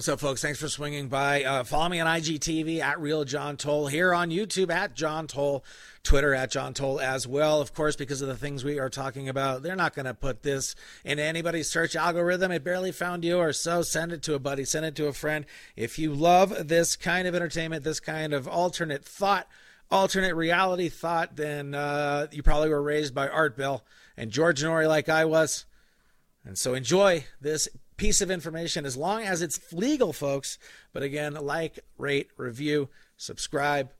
What's up, folks? Thanks for swinging by. Uh, follow me on IGTV at Real John Toll, here on YouTube at John Toll, Twitter at John Toll as well. Of course, because of the things we are talking about, they're not going to put this in anybody's search algorithm. It barely found you, or so. Send it to a buddy, send it to a friend. If you love this kind of entertainment, this kind of alternate thought, alternate reality thought, then uh, you probably were raised by Art Bell and George Noory like I was. And so enjoy this piece of information as long as it's legal, folks. But again, like, rate, review, subscribe.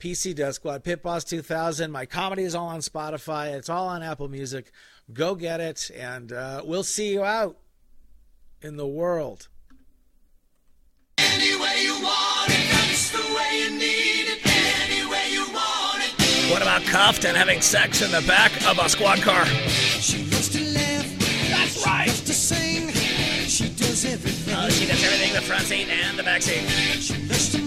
PC Death Squad, Pit Boss 2000. My comedy is all on Spotify. It's all on Apple Music. Go get it, and uh, we'll see you out in the world. Any way you want it, that's the way you need it. Any way you want it. What about cuffed and having sex in the back of a squad car? Front seat and the back seat.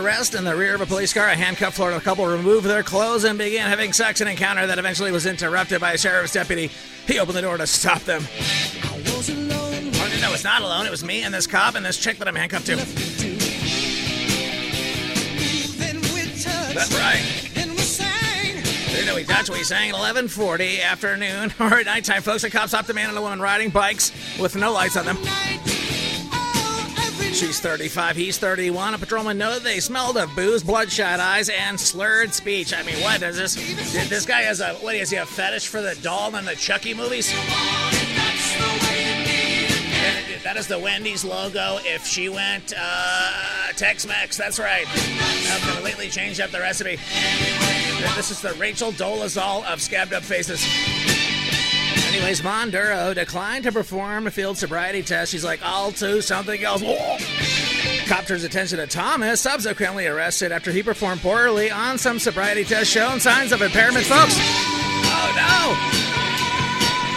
Arrest in the rear of a police car, a handcuffed Florida couple removed their clothes and began having sex, an encounter that eventually was interrupted by a sheriff's deputy. He opened the door to stop them. I was alone. Oh, no, it's not alone. It was me and this cop and this chick that I'm handcuffed to. That's right. You know, we touched, we sang at 1140 afternoon or at nighttime, folks. The cop stopped a man and a woman riding bikes with no lights on them. She's 35, he's 31. A patrolman noted they smelled of booze, bloodshot eyes, and slurred speech. I mean, what is this? This guy has a, what is he, a fetish for the doll in the Chucky movies? That is the Wendy's logo. If she went uh, Tex-Mex, that's right. I've completely changed up the recipe. This is the Rachel Dolezal of scabbed up faces. Anyways, Monduro declined to perform a field sobriety test. She's like, I'll do something else. Cop turns attention to Thomas, subsequently arrested after he performed poorly on some sobriety test showing signs of impairment, folks. Oh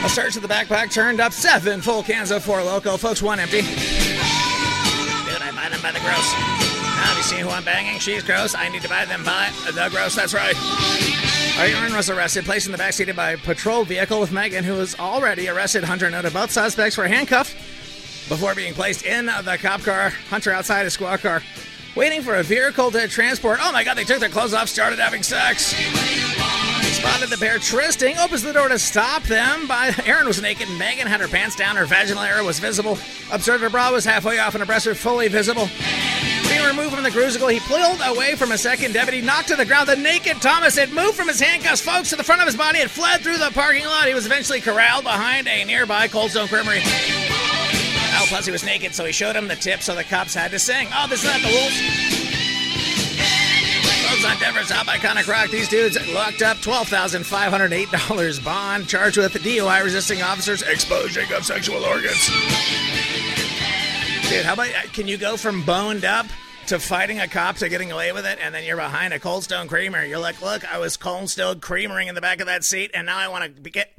no! A search of the backpack turned up seven full cans of Four Loco. Folks, one empty. Dude, I buy them by the gross. Have you seen who I'm banging? She's gross. I need to buy them by the gross. That's right. Aaron was arrested, placed in the backseat of a patrol vehicle with Megan, who was already arrested. Hunter noted both suspects were handcuffed before being placed in the cop car. Hunter outside a squad car, waiting for a vehicle to transport. Oh my god, they took their clothes off, started having sex. Spotted the pair trysting, opens the door to stop them. By Aaron was naked, Megan had her pants down, her vaginal area was visible. Observed her bra was halfway off and her breasts were fully visible. Removed from the crucible, he pulled away from a second deputy, knocked to the ground. The naked Thomas had moved from his handcuffs, folks, to the front of his body and fled through the parking lot. He was eventually corralled behind a nearby Cold Stone Creamery. Oh, plus he was naked, so he showed him the tip, so the cops had to sing. Oh, this is not the rules. Folks on Denver's Top Iconic Rock, these dudes locked up $12,508 bond, charged with DUI resisting officers, exposing of sexual organs. Dude, how about can you go from boned up to fighting a cop to getting away with it, and then you're behind a Cold Stone Creamer? You're like, look, I was Cold Stone Creamering in the back of that seat, and now I want to get